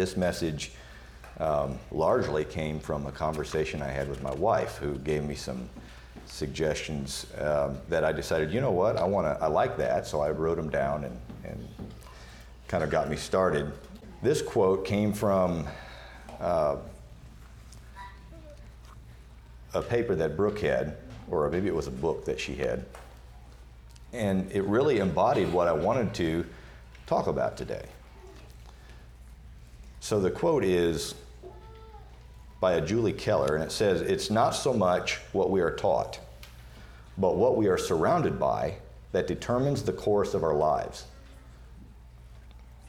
this message um, largely came from a conversation I had with my wife, who gave me some suggestions um, that I decided, you know what, I want to, I like that, so I wrote them down and, and kind of got me started. This quote came from uh, a paper that Brooke had, or maybe it was a book that she had, and it really embodied what I wanted to talk about today. So the quote is by a Julie Keller, and it says, It's not so much what we are taught, but what we are surrounded by that determines the course of our lives.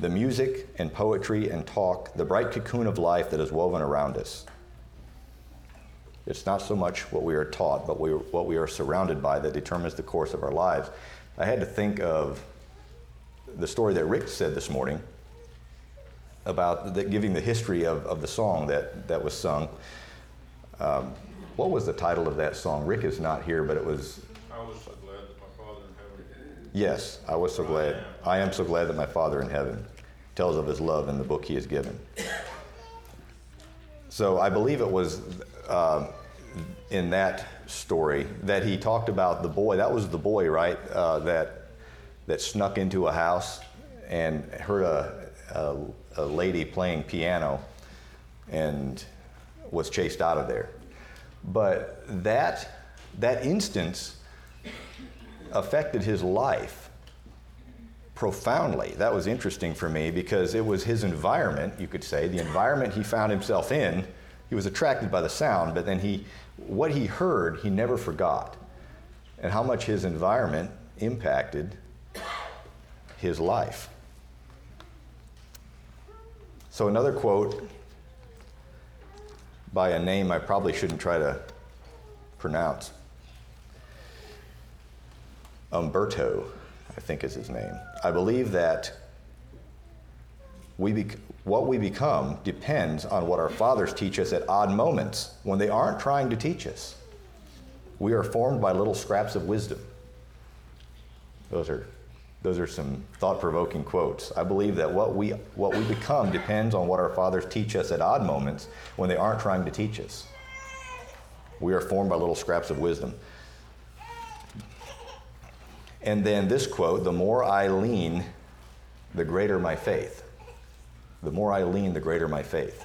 The music and poetry and talk, the bright cocoon of life that is woven around us. It's not so much what we are taught, but we, what we are surrounded by that determines the course of our lives. I had to think of the story that Rick said this morning about the, giving the history of, of the song that, that was sung. Um, what was the title of that song? Rick is not here, but it was. I was so glad that my Father in heaven. Yes, I was so glad. I am so glad that my Father in heaven tells of his love in the book he has given. So I believe it was uh, in that story that he talked about the boy. That was the boy, right? Uh, that that snuck into a house and heard a, a a lady playing piano and was chased out of there. But that, that instance affected his life profoundly. That was interesting for me because it was his environment, you could say, the environment he found himself in. He was attracted by the sound, but then he, what he heard, he never forgot. And how much his environment impacted his life. So, another quote by a name I probably shouldn't try to pronounce. Umberto, I think is his name. I believe that we bec- what we become depends on what our fathers teach us at odd moments when they aren't trying to teach us. We are formed by little scraps of wisdom. Those are those are some thought provoking quotes. I believe that what we, what we become depends on what our fathers teach us at odd moments when they aren't trying to teach us. We are formed by little scraps of wisdom. And then this quote the more I lean, the greater my faith. The more I lean, the greater my faith.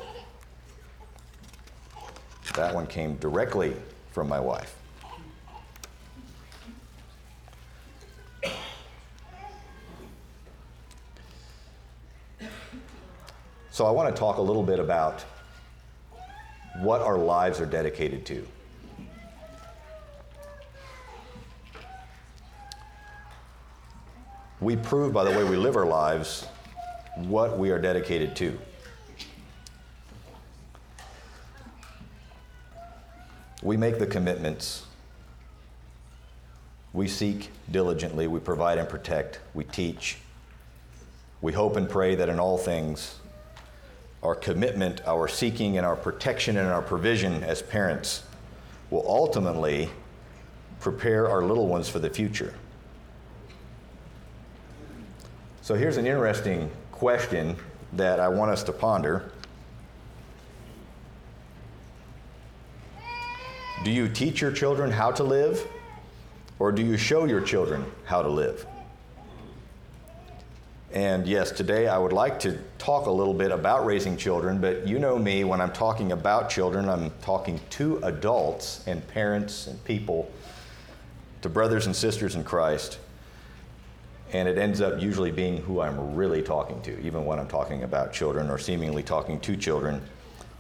That one came directly from my wife. So I want to talk a little bit about what our lives are dedicated to. We prove by the way we live our lives what we are dedicated to. We make the commitments. We seek diligently. We provide and protect. We teach. We hope and pray that in all things our commitment, our seeking, and our protection and our provision as parents will ultimately prepare our little ones for the future. So here's an interesting question that I want us to ponder. Do you teach your children how to live, or do you show your children how to live? And yes, today I would like to talk a little bit about raising children, but you know me, when I'm talking about children, I'm talking to adults and parents and people, to brothers and sisters in Christ. And it ends up usually being who I'm really talking to, even when I'm talking about children or seemingly talking to children.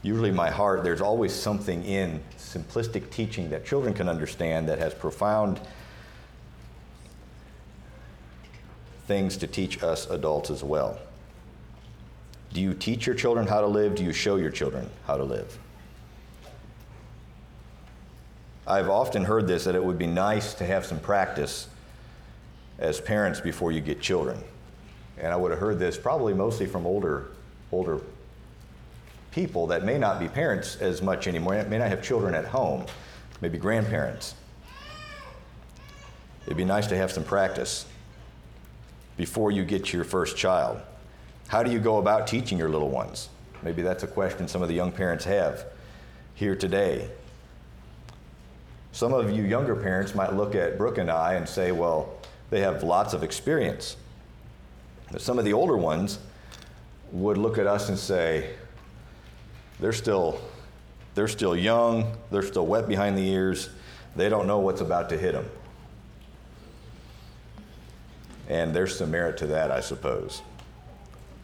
Usually, my heart, there's always something in simplistic teaching that children can understand that has profound things to teach us adults as well. Do you teach your children how to live? Do you show your children how to live? I've often heard this that it would be nice to have some practice as parents before you get children. And I would have heard this probably mostly from older, older people that may not be parents as much anymore, may not have children at home, maybe grandparents. It'd be nice to have some practice before you get your first child? How do you go about teaching your little ones? Maybe that's a question some of the young parents have here today. Some of you younger parents might look at Brooke and I and say, well, they have lots of experience. But some of the older ones would look at us and say, they're still, they're still young, they're still wet behind the ears, they don't know what's about to hit them. And there's some merit to that, I suppose.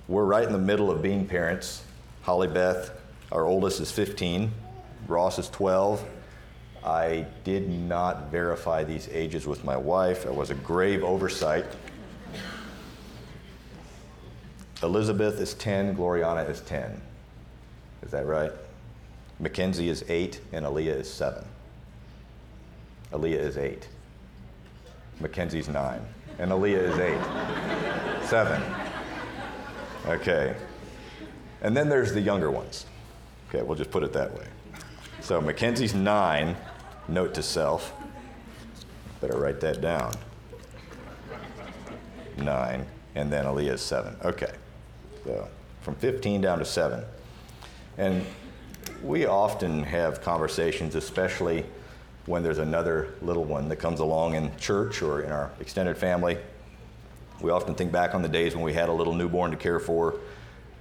We're right in the middle of being parents. Holly Beth, our oldest, is 15, Ross is 12. I did not verify these ages with my wife. It was a grave oversight. Elizabeth is 10, Gloriana is 10. Is that right? Mackenzie is 8, and Aaliyah is 7. Aaliyah is 8. Mackenzie's 9. And Aaliyah is 8. 7. Okay. And then there's the younger ones. Okay, we'll just put it that way. So Mackenzie's 9, note to self. Better write that down. 9, and then Aaliyah's 7. Okay. So from 15 down to 7. And we often have conversations, especially when there's another little one that comes along in church or in our extended family. We often think back on the days when we had a little newborn to care for,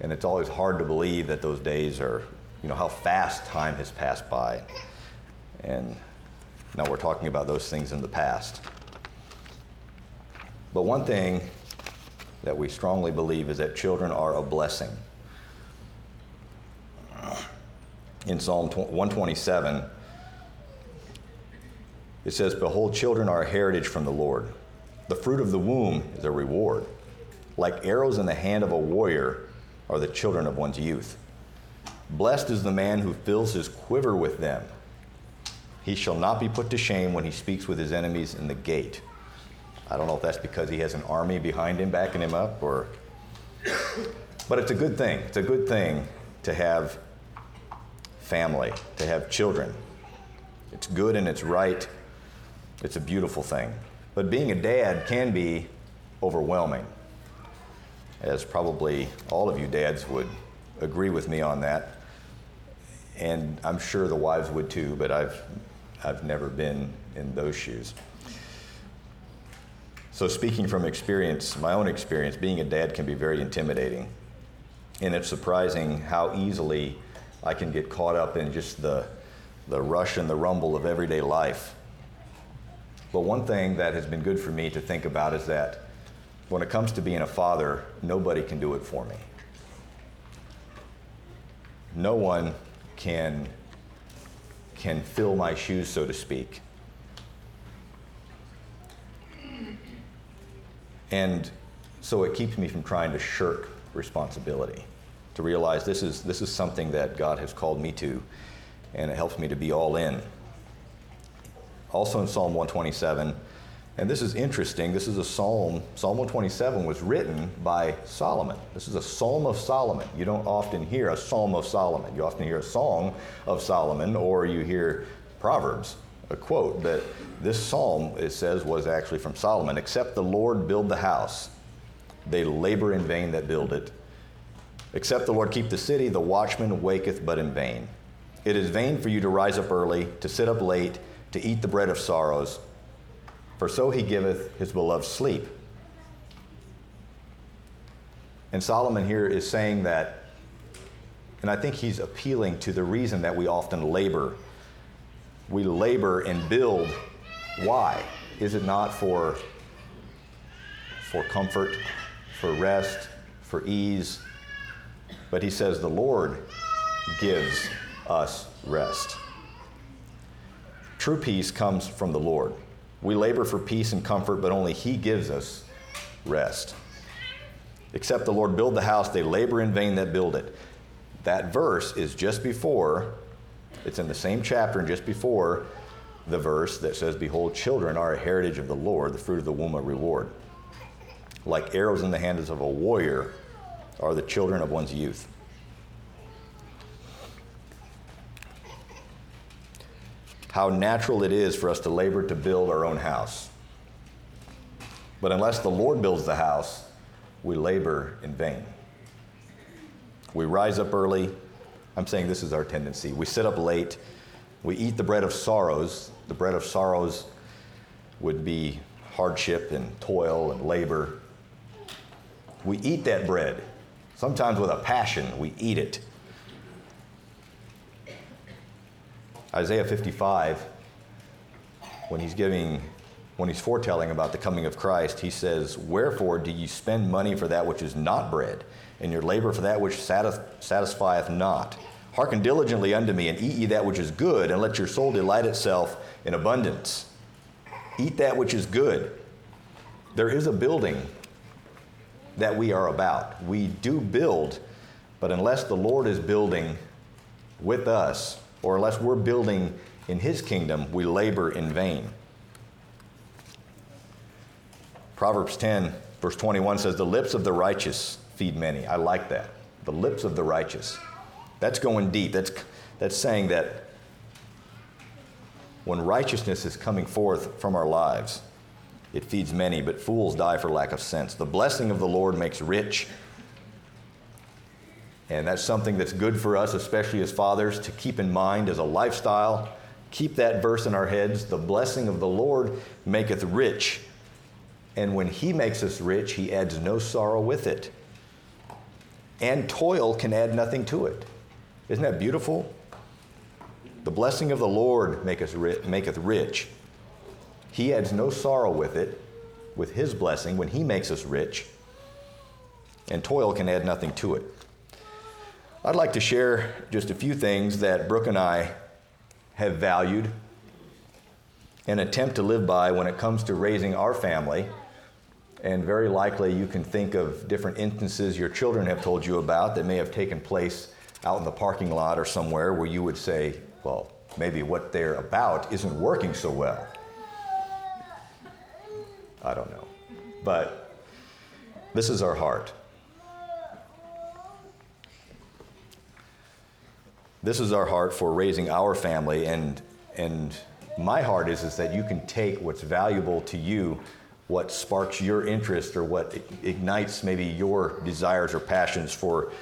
and it's always hard to believe that those days are, you know, how fast time has passed by. And now we're talking about those things in the past. But one thing that we strongly believe is that children are a blessing. In Psalm 127, it says, Behold, children are a heritage from the Lord. The fruit of the womb is a reward. Like arrows in the hand of a warrior are the children of one's youth. Blessed is the man who fills his quiver with them. He shall not be put to shame when he speaks with his enemies in the gate. I don't know if that's because he has an army behind him backing him up or. But it's a good thing. It's a good thing to have family, to have children. It's good and it's right. It's a beautiful thing. But being a dad can be overwhelming, as probably all of you dads would agree with me on that. And I'm sure the wives would too, but I've, I've never been in those shoes. So, speaking from experience, my own experience, being a dad can be very intimidating. And it's surprising how easily I can get caught up in just the, the rush and the rumble of everyday life. But one thing that has been good for me to think about is that when it comes to being a father, nobody can do it for me. No one can, can fill my shoes, so to speak. And so it keeps me from trying to shirk responsibility, to realize this is, this is something that God has called me to, and it helps me to be all in. Also in Psalm 127, and this is interesting, this is a psalm, Psalm 127 was written by Solomon. This is a psalm of Solomon. You don't often hear a psalm of Solomon. You often hear a song of Solomon, or you hear Proverbs, a quote. But this psalm, it says, was actually from Solomon. Except the Lord build the house, they labor in vain that build it. Except the Lord keep the city, the watchman waketh but in vain. It is vain for you to rise up early, to sit up late, to eat the bread of sorrows, for so he giveth his beloved sleep. And Solomon here is saying that, and I think he's appealing to the reason that we often labor. We labor and build. Why? Is it not for, for comfort, for rest, for ease? But he says the Lord gives us rest. True peace comes from the Lord. We labor for peace and comfort, but only He gives us rest. Except the Lord build the house, they labor in vain that build it. That verse is just before, it's in the same chapter and just before the verse that says, Behold, children are a heritage of the Lord, the fruit of the womb a reward. Like arrows in the hands of a warrior are the children of one's youth. How natural it is for us to labor to build our own house. But unless the Lord builds the house, we labor in vain. We rise up early. I'm saying this is our tendency. We sit up late. We eat the bread of sorrows. The bread of sorrows would be hardship and toil and labor. We eat that bread, sometimes with a passion. We eat it. Isaiah 55, when he's giving, when he's foretelling about the coming of Christ, he says, Wherefore do ye spend money for that which is not bread, and your labor for that which satis- satisfieth not? Hearken diligently unto me, and eat ye that which is good, and let your soul delight itself in abundance. Eat that which is good. There is a building that we are about. We do build, but unless the Lord is building with us, or unless we're building in His kingdom, we labor in vain. Proverbs 10, verse 21 says, The lips of the righteous feed many. I like that. The lips of the righteous. That's going deep. That's, that's saying that when righteousness is coming forth from our lives, it feeds many, but fools die for lack of sense. The blessing of the Lord makes rich. And that's something that's good for us, especially as fathers, to keep in mind as a lifestyle. Keep that verse in our heads. The blessing of the Lord maketh rich. And when He makes us rich, He adds no sorrow with it. And toil can add nothing to it. Isn't that beautiful? The blessing of the Lord maketh rich. He adds no sorrow with it, with His blessing, when He makes us rich. And toil can add nothing to it. I'd like to share just a few things that Brooke and I have valued and attempt to live by when it comes to raising our family. And very likely you can think of different instances your children have told you about that may have taken place out in the parking lot or somewhere where you would say, well, maybe what they're about isn't working so well. I don't know. But this is our heart. This is our heart for raising our family, and, and my heart is, is that you can take what's valuable to you, what sparks your interest, or what ignites maybe your desires or passions for,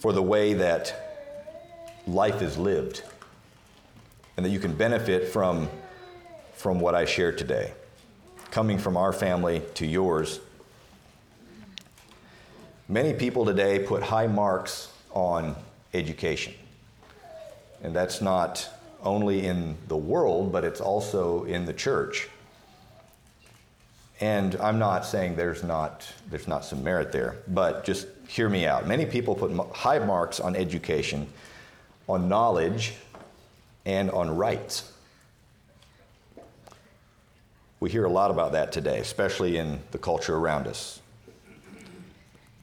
for the way that life is lived, and that you can benefit from, from what I share today, coming from our family to yours. Many people today put high marks on education. And that's not only in the world, but it's also in the church. And I'm not saying there's not, there's not some merit there, but just hear me out. Many people put high marks on education, on knowledge, and on rights. We hear a lot about that today, especially in the culture around us.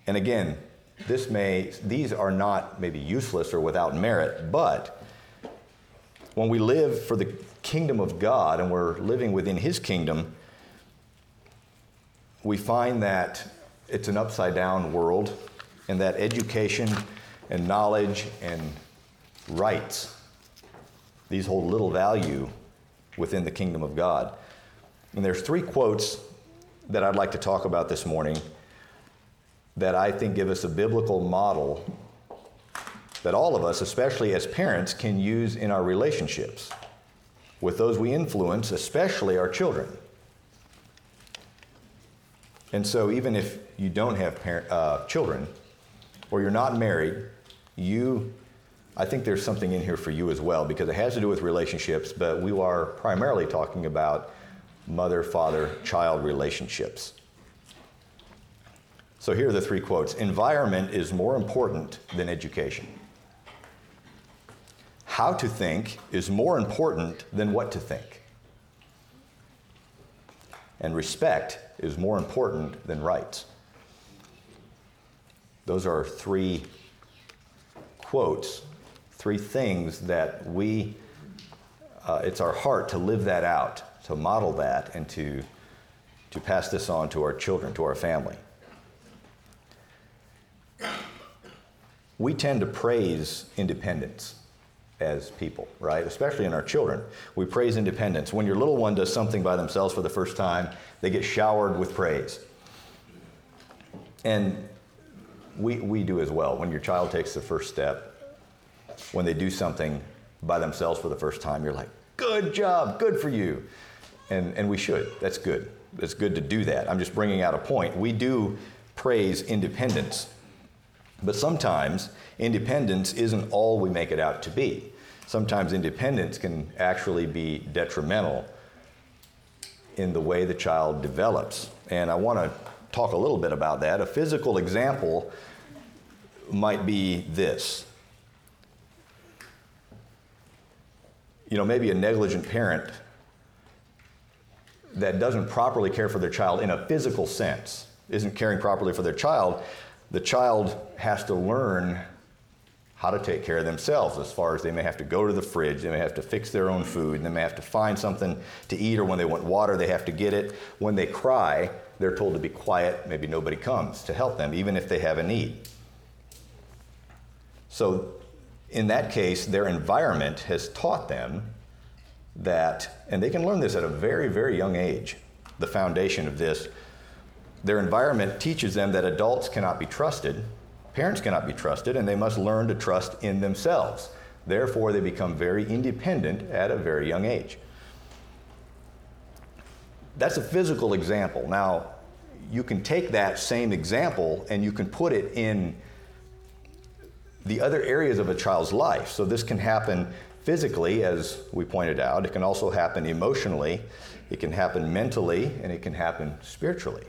And again, this may, these are not maybe useless or without merit, but when we live for the kingdom of God and we're living within His kingdom, we find that it's an upside down world and that education and knowledge and rights, these hold little value within the kingdom of God. And there's three quotes that I'd like to talk about this morning that I think give us a biblical model that all of us, especially as parents, can use in our relationships with those we influence, especially our children. And so, even if you don't have parent, uh, children or you're not married, you, I think there's something in here for you as well because it has to do with relationships, but we are primarily talking about mother father child relationships. So here are the three quotes Environment is more important than education. How to think is more important than what to think. And respect is more important than rights. Those are three quotes, three things that we, uh, it's our heart to live that out, to model that, and to, to pass this on to our children, to our family. We tend to praise independence as people, right? Especially in our children. We praise independence. When your little one does something by themselves for the first time, they get showered with praise. And we, we do as well. When your child takes the first step, when they do something by themselves for the first time, you're like, good job, good for you. And, and we should. That's good. It's good to do that. I'm just bringing out a point. We do praise independence, but sometimes independence isn't all we make it out to be. Sometimes independence can actually be detrimental in the way the child develops. And I want to talk a little bit about that. A physical example might be this. You know, maybe a negligent parent that doesn't properly care for their child in a physical sense, isn't caring properly for their child, the child has to learn how to take care of themselves as far as they may have to go to the fridge, they may have to fix their own food, they may have to find something to eat, or when they want water, they have to get it. When they cry, they're told to be quiet, maybe nobody comes to help them, even if they have a need. So, in that case, their environment has taught them that, and they can learn this at a very, very young age, the foundation of this. Their environment teaches them that adults cannot be trusted, parents cannot be trusted, and they must learn to trust in themselves. Therefore, they become very independent at a very young age. That's a physical example. Now, you can take that same example and you can put it in the other areas of a child's life. So, this can happen physically, as we pointed out, it can also happen emotionally, it can happen mentally, and it can happen spiritually.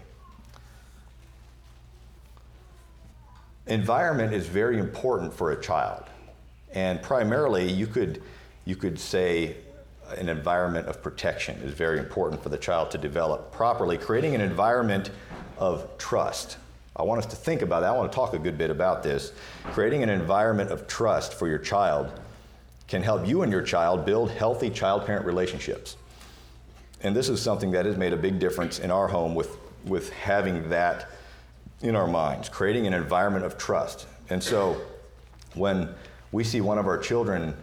Environment is very important for a child. And primarily, you could, you could say an environment of protection is very important for the child to develop properly, creating an environment of trust. I want us to think about that. I want to talk a good bit about this. Creating an environment of trust for your child can help you and your child build healthy child parent relationships. And this is something that has made a big difference in our home with, with having that in our minds, creating an environment of trust. And so when we see one of our children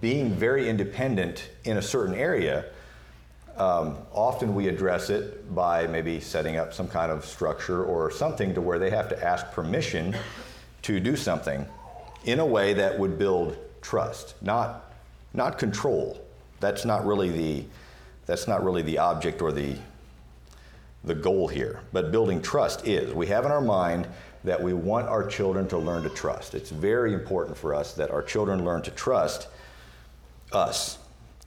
being very independent in a certain area, um, often we address it by maybe setting up some kind of structure or something to where they have to ask permission to do something in a way that would build trust, not, not control. That's not really the, that's not really the object or the, the goal here. But building trust is. We have in our mind that we want our children to learn to trust. It's very important for us that our children learn to trust us.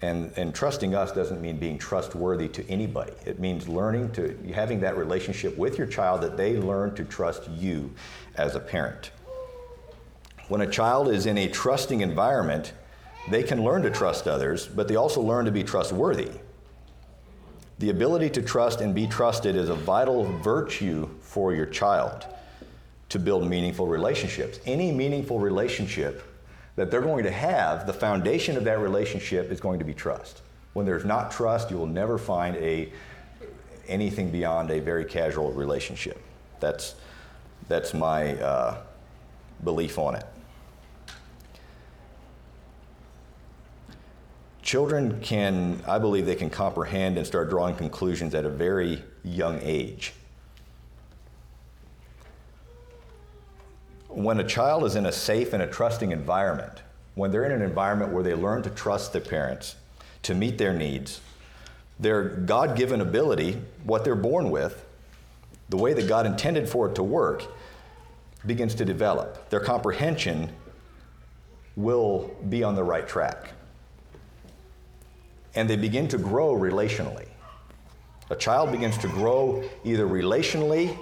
And, and trusting us doesn't mean being trustworthy to anybody. It means learning to, having that relationship with your child that they learn to trust you as a parent. When a child is in a trusting environment, they can learn to trust others, but they also learn to be trustworthy. The ability to trust and be trusted is a vital virtue for your child to build meaningful relationships. Any meaningful relationship that they're going to have, the foundation of that relationship is going to be trust. When there's not trust, you will never find a anything beyond a very casual relationship. That's that's my uh, belief on it. Children can, I believe, they can comprehend and start drawing conclusions at a very young age. When a child is in a safe and a trusting environment, when they're in an environment where they learn to trust their parents, to meet their needs, their God given ability, what they're born with, the way that God intended for it to work, begins to develop. Their comprehension will be on the right track and they begin to grow relationally. A child begins to grow either relationally